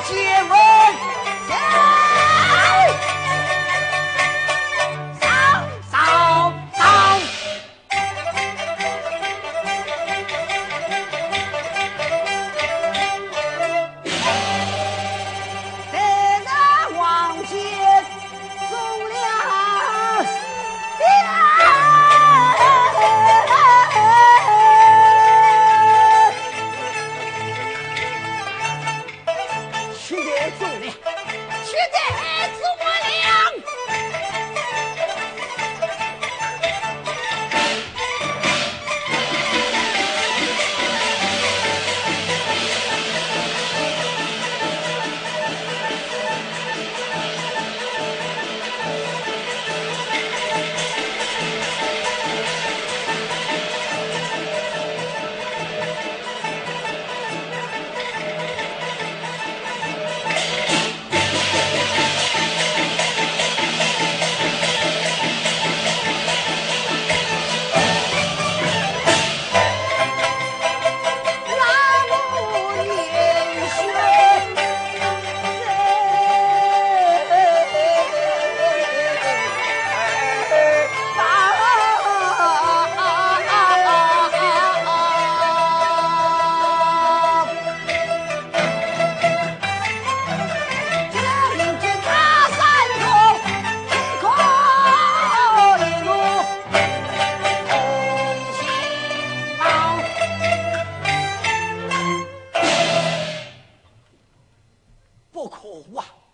接吻。苦啊！